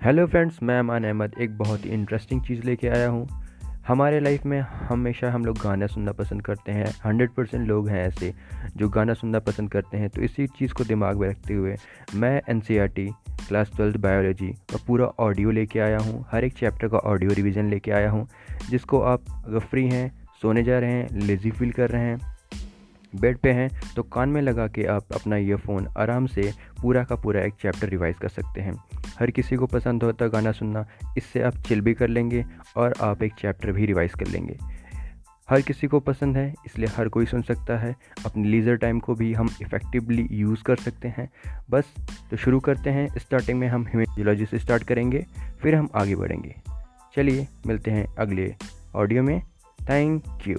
Hello friends मैं अमान अहमद एक बहुत ही इंटरेस्टिंग चीज़ लेके आया हूँ। हमारे लाइफ में हमेशा हम लोग गाना सुनना पसंद करते हैं। हंड्रेड परसेंट लोग हैं ऐसे जो गाना सुनना पसंद करते हैं। तो इसी चीज़ को दिमाग में रखते हुए मैं एन क्लास ट्वेल्थ बायोलॉजी का पूरा ऑडियो लेके आया हूँ। हर एक चैप्टर का ऑडियो रिविज़न लेके आया हूँ। जिसको आप अगर फ्री हैं, सोने जा रहे हैं लेज़ी फील कर रहे हैं बेड पे हैं तो कान में लगा के आप अपना ईयरफोन आराम से पूरा का पूरा एक चैप्टर रिवाइज कर सकते हैं। हर किसी को पसंद होता है गाना सुनना, इससे आप चिल भी कर लेंगे और आप एक चैप्टर भी रिवाइज कर लेंगे। हर किसी को पसंद है, इसलिए हर कोई सुन सकता है। अपने लीज़र टाइम को भी हम इफ़ेक्टिवली यूज़ कर सकते हैं। बस तो शुरू करते हैं। स्टार्टिंग में हम ह्यूमोलॉजी से स्टार्ट करेंगे, फिर हम आगे बढ़ेंगे। चलिए, मिलते हैं अगले ऑडियो में। Thank you.